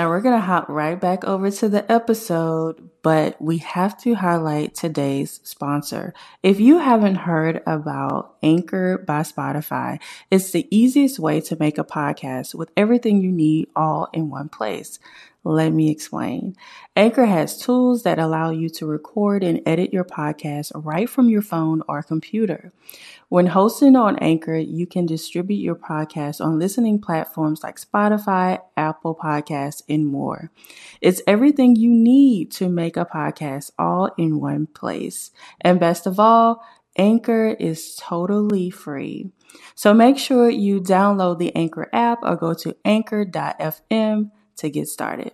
Now we're going to hop right back over to the episode, but we have to highlight today's sponsor. If you haven't heard about Anchor by Spotify, it's the easiest way to make a podcast with everything you need all in one place. Let me explain. Anchor has tools that allow you to record and edit your podcast right from your phone or computer. When hosting on Anchor, you can distribute your podcast on listening platforms like Spotify, Apple Podcasts, and more. It's everything you need to make a podcast all in one place. And best of all, Anchor is totally free. So make sure you download the Anchor app or go to anchor.fm to get started.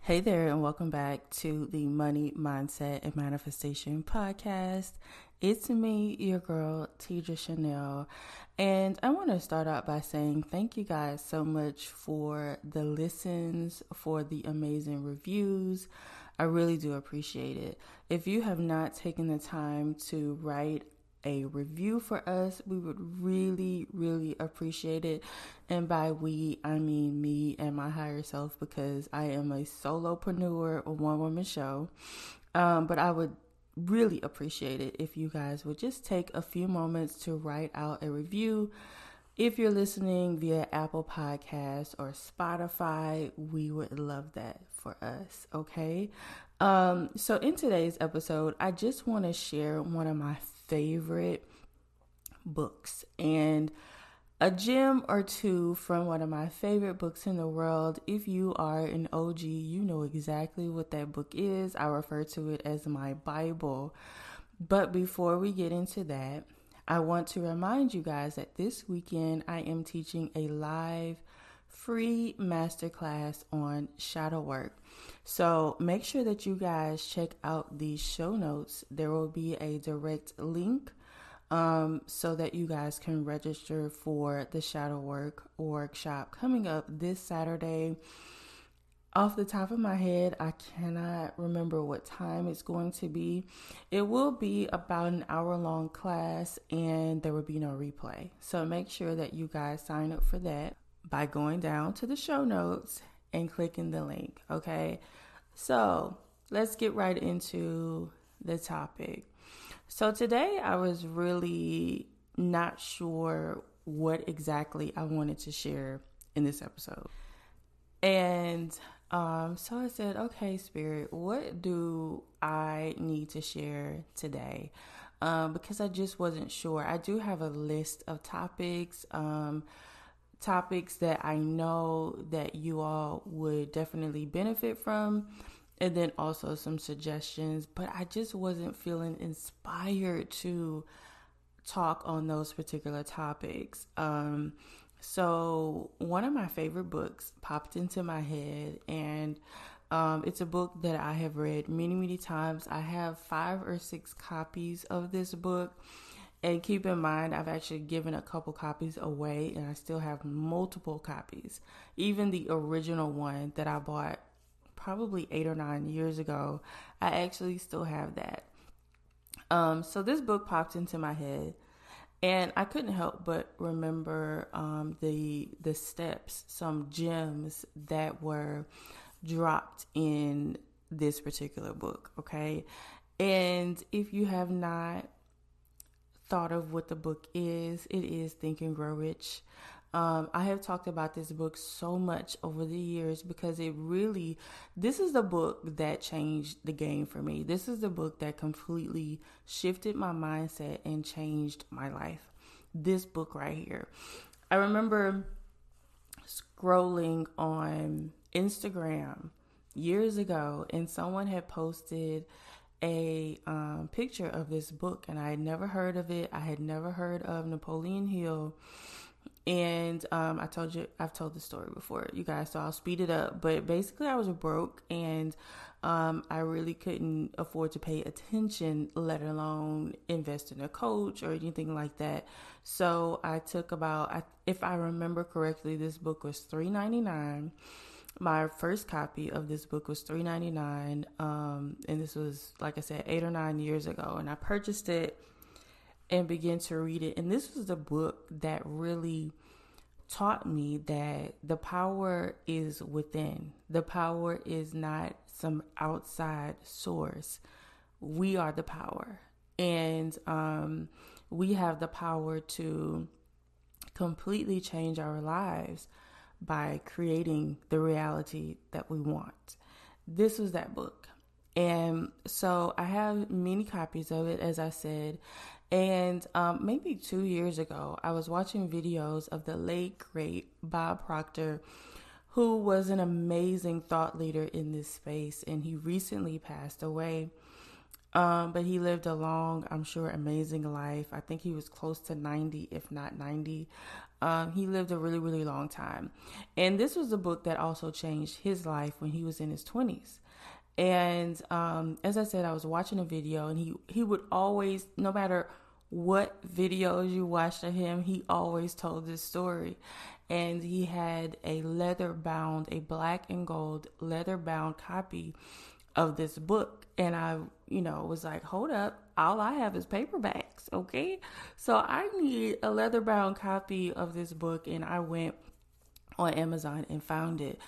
Hey there, and welcome back to the Money Mindset and Manifestation Podcast. It's me, your girl, Tidra Chanel. And I want to start out by saying thank you guys so much for the listens, for the amazing reviews. I really do appreciate it. If you have not taken the time to write a review for us, we would really, really appreciate it. And by we, I mean me and my higher self because I am a solopreneur, a one woman show. Um, but I would really appreciate it if you guys would just take a few moments to write out a review. If you're listening via Apple Podcasts or Spotify, we would love that for us, okay? Um, so, in today's episode, I just want to share one of my favorite books and a gem or two from one of my favorite books in the world. If you are an OG, you know exactly what that book is. I refer to it as my Bible. But before we get into that, I want to remind you guys that this weekend I am teaching a live free masterclass on shadow work. So make sure that you guys check out the show notes. There will be a direct link um, so that you guys can register for the shadow work workshop coming up this Saturday. Off the top of my head, I cannot remember what time it's going to be. It will be about an hour long class and there will be no replay. So make sure that you guys sign up for that by going down to the show notes and clicking the link. Okay. So let's get right into the topic. So today I was really not sure what exactly I wanted to share in this episode. And um, so I said, okay, Spirit, what do I need to share today? Um, because I just wasn't sure. I do have a list of topics, um, topics that I know that you all would definitely benefit from and then also some suggestions, but I just wasn't feeling inspired to talk on those particular topics. Um, so, one of my favorite books popped into my head, and um, it's a book that I have read many, many times. I have five or six copies of this book. And keep in mind, I've actually given a couple copies away, and I still have multiple copies. Even the original one that I bought probably eight or nine years ago. I actually still have that. Um, so this book popped into my head, and I couldn't help but remember um, the the steps, some gems that were dropped in this particular book. Okay, and if you have not thought of what the book is, it is Think and Grow Rich. Um, I have talked about this book so much over the years because it really, this is the book that changed the game for me. This is the book that completely shifted my mindset and changed my life. This book right here. I remember scrolling on Instagram years ago and someone had posted a um, picture of this book and I had never heard of it. I had never heard of Napoleon Hill and um, I told you I've told the story before, you guys, so I'll speed it up. But basically, I was broke and um, I really couldn't afford to pay attention, let alone invest in a coach or anything like that. So I took about, if I remember correctly, this book was three ninety nine. My first copy of this book was three ninety nine, um, and this was like I said, eight or nine years ago, and I purchased it and began to read it. And this was the book that really taught me that the power is within. The power is not some outside source. We are the power. And um, we have the power to completely change our lives by creating the reality that we want. This was that book. And so I have many copies of it, as I said. And um, maybe two years ago, I was watching videos of the late, great Bob Proctor, who was an amazing thought leader in this space. And he recently passed away. Um, but he lived a long, I'm sure, amazing life. I think he was close to 90, if not 90. Um, he lived a really, really long time. And this was a book that also changed his life when he was in his 20s. And um, as I said, I was watching a video, and he, he would always, no matter what videos you watched of him, he always told this story. And he had a leather bound, a black and gold leather bound copy of this book. And I, you know, was like, hold up, all I have is paperbacks, okay? So I need a leather bound copy of this book. And I went on Amazon and found it.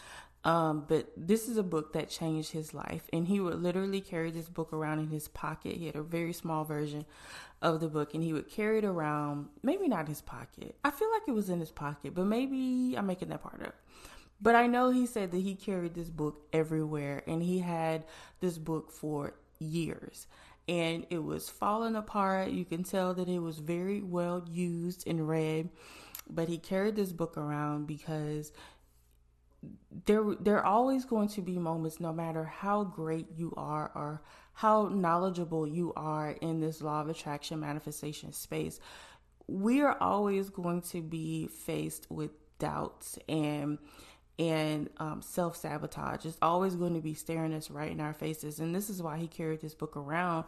Um, but this is a book that changed his life. And he would literally carry this book around in his pocket. He had a very small version of the book and he would carry it around, maybe not his pocket. I feel like it was in his pocket, but maybe I'm making that part up. But I know he said that he carried this book everywhere and he had this book for years and it was falling apart. You can tell that it was very well used and read, but he carried this book around because there there are always going to be moments no matter how great you are or how knowledgeable you are in this law of attraction manifestation space we are always going to be faced with doubts and and um, self sabotage is always going to be staring us right in our faces. And this is why he carried this book around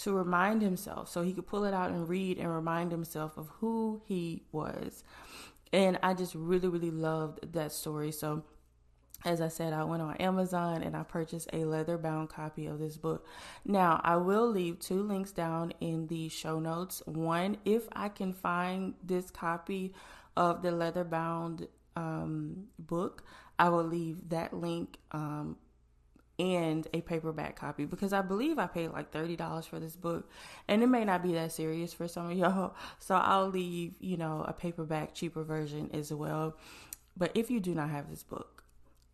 to remind himself so he could pull it out and read and remind himself of who he was. And I just really, really loved that story. So, as I said, I went on Amazon and I purchased a leather bound copy of this book. Now, I will leave two links down in the show notes. One, if I can find this copy of the leather bound um, book, I will leave that link um, and a paperback copy because I believe I paid like $30 for this book and it may not be that serious for some of y'all. So I'll leave, you know, a paperback cheaper version as well. But if you do not have this book,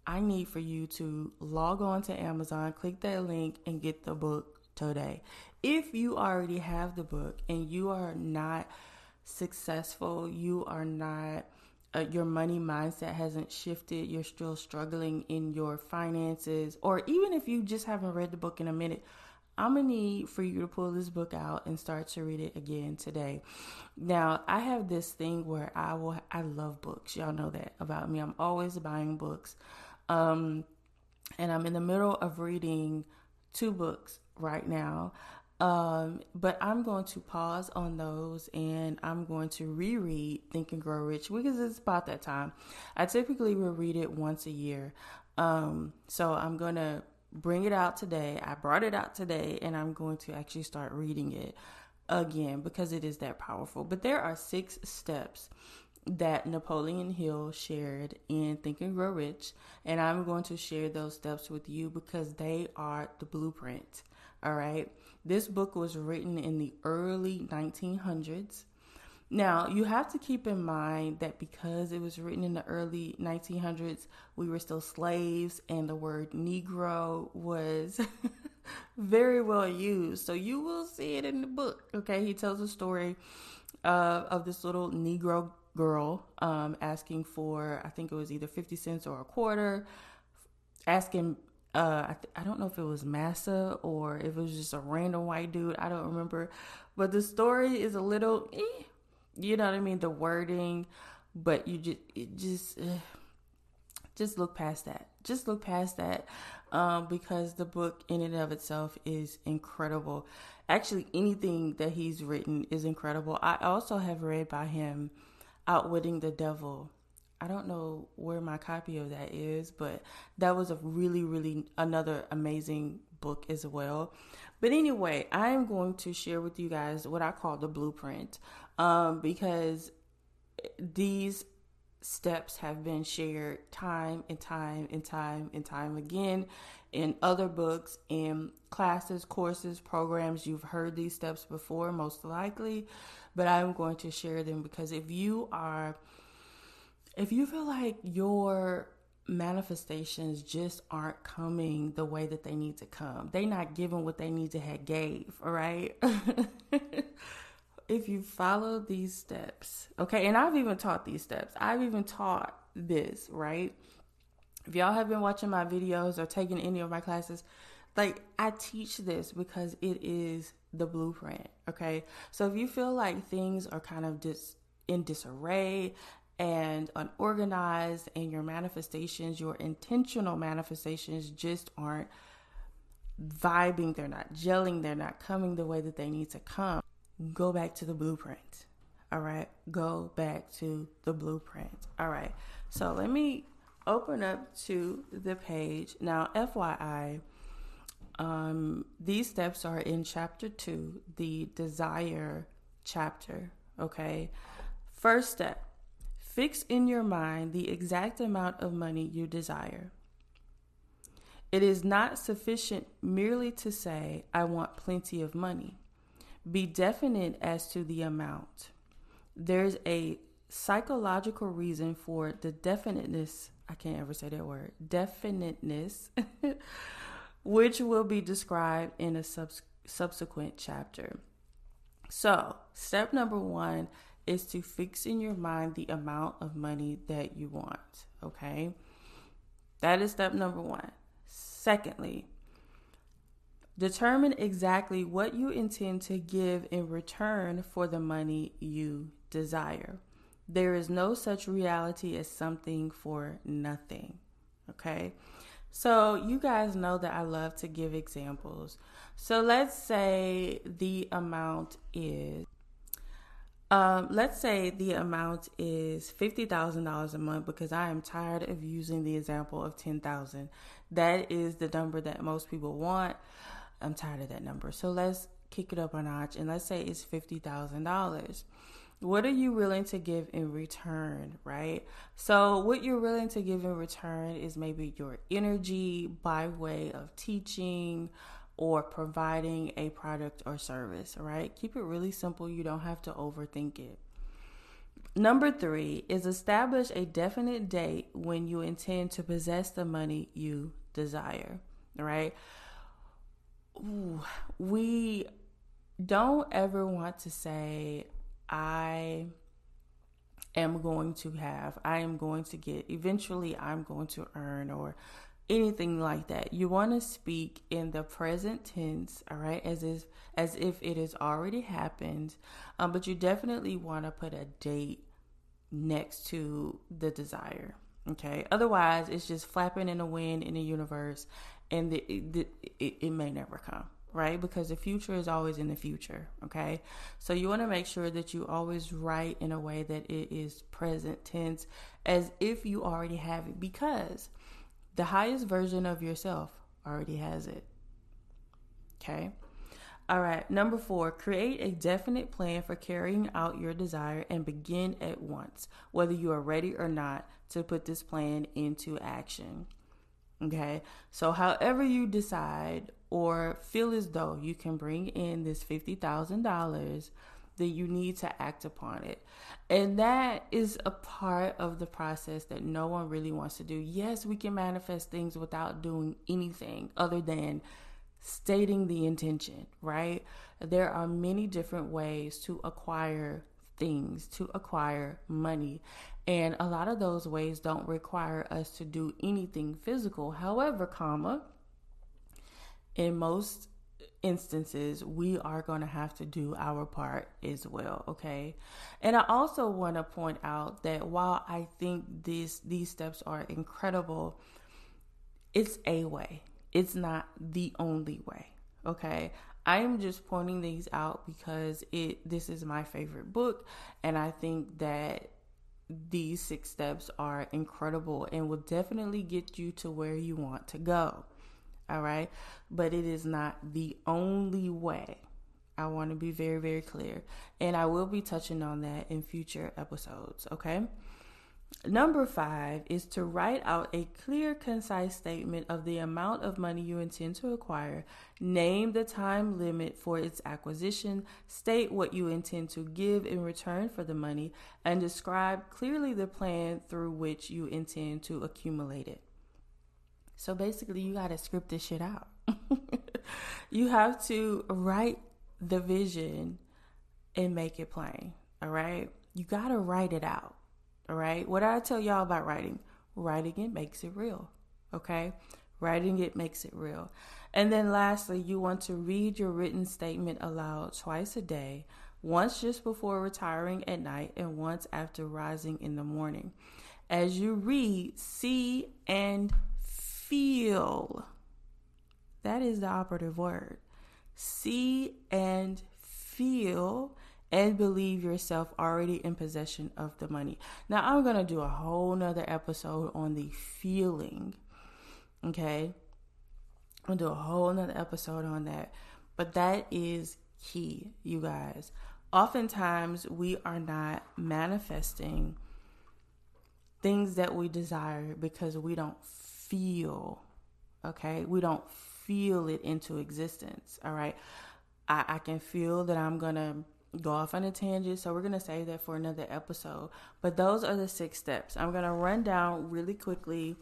I need for you to log on to Amazon, click that link and get the book today. If you already have the book and you are not successful, you are not uh, your money mindset hasn't shifted, you're still struggling in your finances, or even if you just haven't read the book in a minute, I'm gonna need for you to pull this book out and start to read it again today. Now, I have this thing where I will, I love books. Y'all know that about me. I'm always buying books. Um, and I'm in the middle of reading two books right now. Um, but I'm going to pause on those and I'm going to reread Think and Grow Rich because it's about that time. I typically will read it once a year. Um, so I'm going to bring it out today. I brought it out today and I'm going to actually start reading it again because it is that powerful. But there are six steps that Napoleon Hill shared in Think and Grow Rich, and I'm going to share those steps with you because they are the blueprint. All right. This book was written in the early 1900s. Now, you have to keep in mind that because it was written in the early 1900s, we were still slaves and the word Negro was very well used. So you will see it in the book. Okay. He tells a story uh, of this little Negro girl um, asking for, I think it was either 50 cents or a quarter, asking uh, I, th- I don't know if it was Massa or if it was just a random white dude. I don't remember. But the story is a little, eh, you know what I mean? The wording, but you just, it just, uh, just look past that. Just look past that um, because the book in and of itself is incredible. Actually, anything that he's written is incredible. I also have read by him Outwitting the Devil I don't know where my copy of that is, but that was a really, really another amazing book as well. But anyway, I am going to share with you guys what I call the blueprint um, because these steps have been shared time and time and time and time again in other books, in classes, courses, programs. You've heard these steps before, most likely, but I'm going to share them because if you are, if you feel like your manifestations just aren't coming the way that they need to come, they're not giving what they need to have gave, all right? if you follow these steps, okay, and I've even taught these steps, I've even taught this, right? If y'all have been watching my videos or taking any of my classes, like I teach this because it is the blueprint, okay? So if you feel like things are kind of just in disarray and unorganized and your manifestations, your intentional manifestations just aren't vibing, they're not gelling, they're not coming the way that they need to come go back to the blueprint. All right, go back to the blueprint. All right, so let me open up to the page. Now, FYI, um, these steps are in chapter two, the desire chapter. Okay, first step fix in your mind the exact amount of money you desire. It is not sufficient merely to say, I want plenty of money. Be definite as to the amount. There's a psychological reason for the definiteness. I can't ever say that word. Definiteness, which will be described in a subs- subsequent chapter. So, step number one is to fix in your mind the amount of money that you want. Okay. That is step number one. Secondly, Determine exactly what you intend to give in return for the money you desire. There is no such reality as something for nothing. Okay. So, you guys know that I love to give examples. So, let's say the amount is, um, let's say the amount is $50,000 a month because I am tired of using the example of 10,000. That is the number that most people want. I'm tired of that number. So let's kick it up a notch and let's say it's $50,000. What are you willing to give in return, right? So, what you're willing to give in return is maybe your energy by way of teaching or providing a product or service, right? Keep it really simple. You don't have to overthink it. Number three is establish a definite date when you intend to possess the money you desire, right? ooh, we don't ever want to say, I am going to have, I am going to get, eventually I'm going to earn, or anything like that. You want to speak in the present tense, all right, as if as if it has already happened. Um, but you definitely want to put a date next to the desire. Okay. Otherwise, it's just flapping in the wind in the universe, and the, it, it, it may never come right? Because the future is always in the future, okay? So you want to make sure that you always write in a way that it is present tense as if you already have it because the highest version of yourself already has it. Okay? All right, number four, create a definite plan for carrying out your desire and begin at once, whether you are ready or not to put this plan into action. Okay, so however you decide or feel as though you can bring in this $50,000, then you need to act upon it. And that is a part of the process that no one really wants to do. Yes, we can manifest things without doing anything other than stating the intention, right? There are many different ways to acquire things to acquire money. And a lot of those ways don't require us to do anything physical. However, comma, in most instances we are going to have to do our part as well okay and i also want to point out that while i think these these steps are incredible it's a way it's not the only way okay I am just pointing these out because it this is my favorite book and I think that these six steps are incredible and will definitely get you to where you want to go. All right? But it is not the only way. I want to be very very clear and I will be touching on that in future episodes, okay? Number five is to write out a clear, concise statement of the amount of money you intend to acquire, name the time limit for its acquisition, state what you intend to give in return for the money, and describe clearly the plan through which you intend to accumulate it. So basically, you got to script this shit out. you have to write the vision and make it plain. All right. You got to write it out. All right. What I tell y'all about writing? Writing it makes it real. Okay. Writing it makes it real. And then lastly, you want to read your written statement aloud twice a day, once just before retiring at night and once after rising in the morning. As you read, see and feel. That is the operative word. See and feel and believe yourself already in possession of the money. Now, I'm going to do a whole nother episode on the feeling. Okay. I'm going to do a whole nother episode on that. But that is key, you guys. Oftentimes, we are not manifesting things that we desire because we don't feel, okay? We don't feel it into existence, all right? I, I can feel that I'm going to go off on a tangent. So we're going to save that for another episode. But those are the six steps. I'm going to run down really quickly.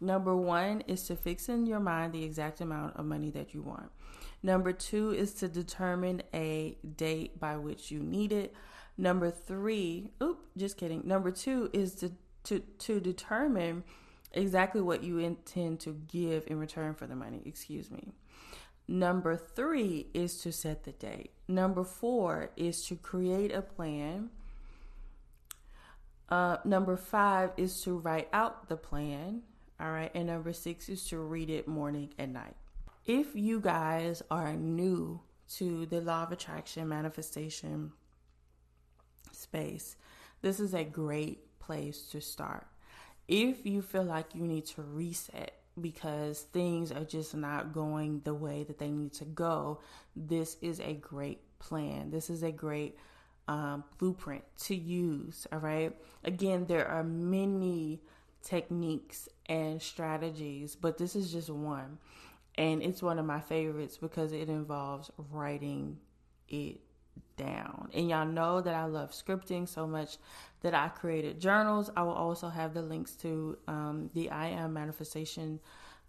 Number one is to fix in your mind the exact amount of money that you want. Number two is to determine a date by which you need it. Number three, oop, just kidding. Number two is to, to, to determine exactly what you intend to give in return for the money. Excuse me. Number three is to set the date. Number four is to create a plan. Uh, number five is to write out the plan. All right. And number six is to read it morning and night. If you guys are new to the law of attraction manifestation space, this is a great place to start. If you feel like you need to reset, because things are just not going the way that they need to go, this is a great plan. This is a great um, blueprint to use. All right. Again, there are many techniques and strategies, but this is just one. And it's one of my favorites because it involves writing it down. And y'all know that I love scripting so much that I created journals. I will also have the links to um, the I Am Manifestation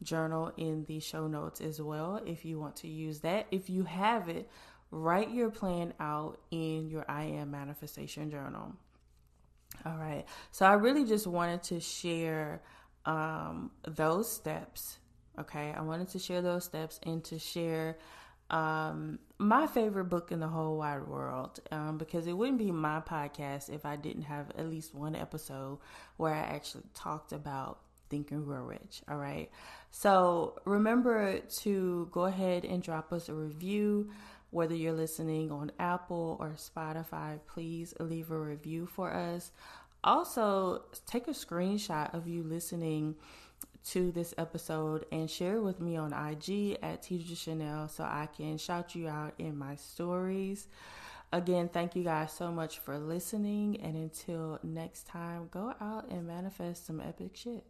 journal in the show notes as well if you want to use that. If you have it, write your plan out in your I Am Manifestation journal. All right. So I really just wanted to share um, those steps. Okay. I wanted to share those steps and to share um, my favorite book in the whole wide world, um, because it wouldn't be my podcast if I didn't have at least one episode where I actually talked about Think and Grow Rich. All right. So remember to go ahead and drop us a review. Whether you're listening on Apple or Spotify, please leave a review for us. Also, take a screenshot of you listening to this episode and share with me on IG at Teacher Chanel so I can shout you out in my stories. Again, thank you guys so much for listening. And until next time, go out and manifest some epic shit.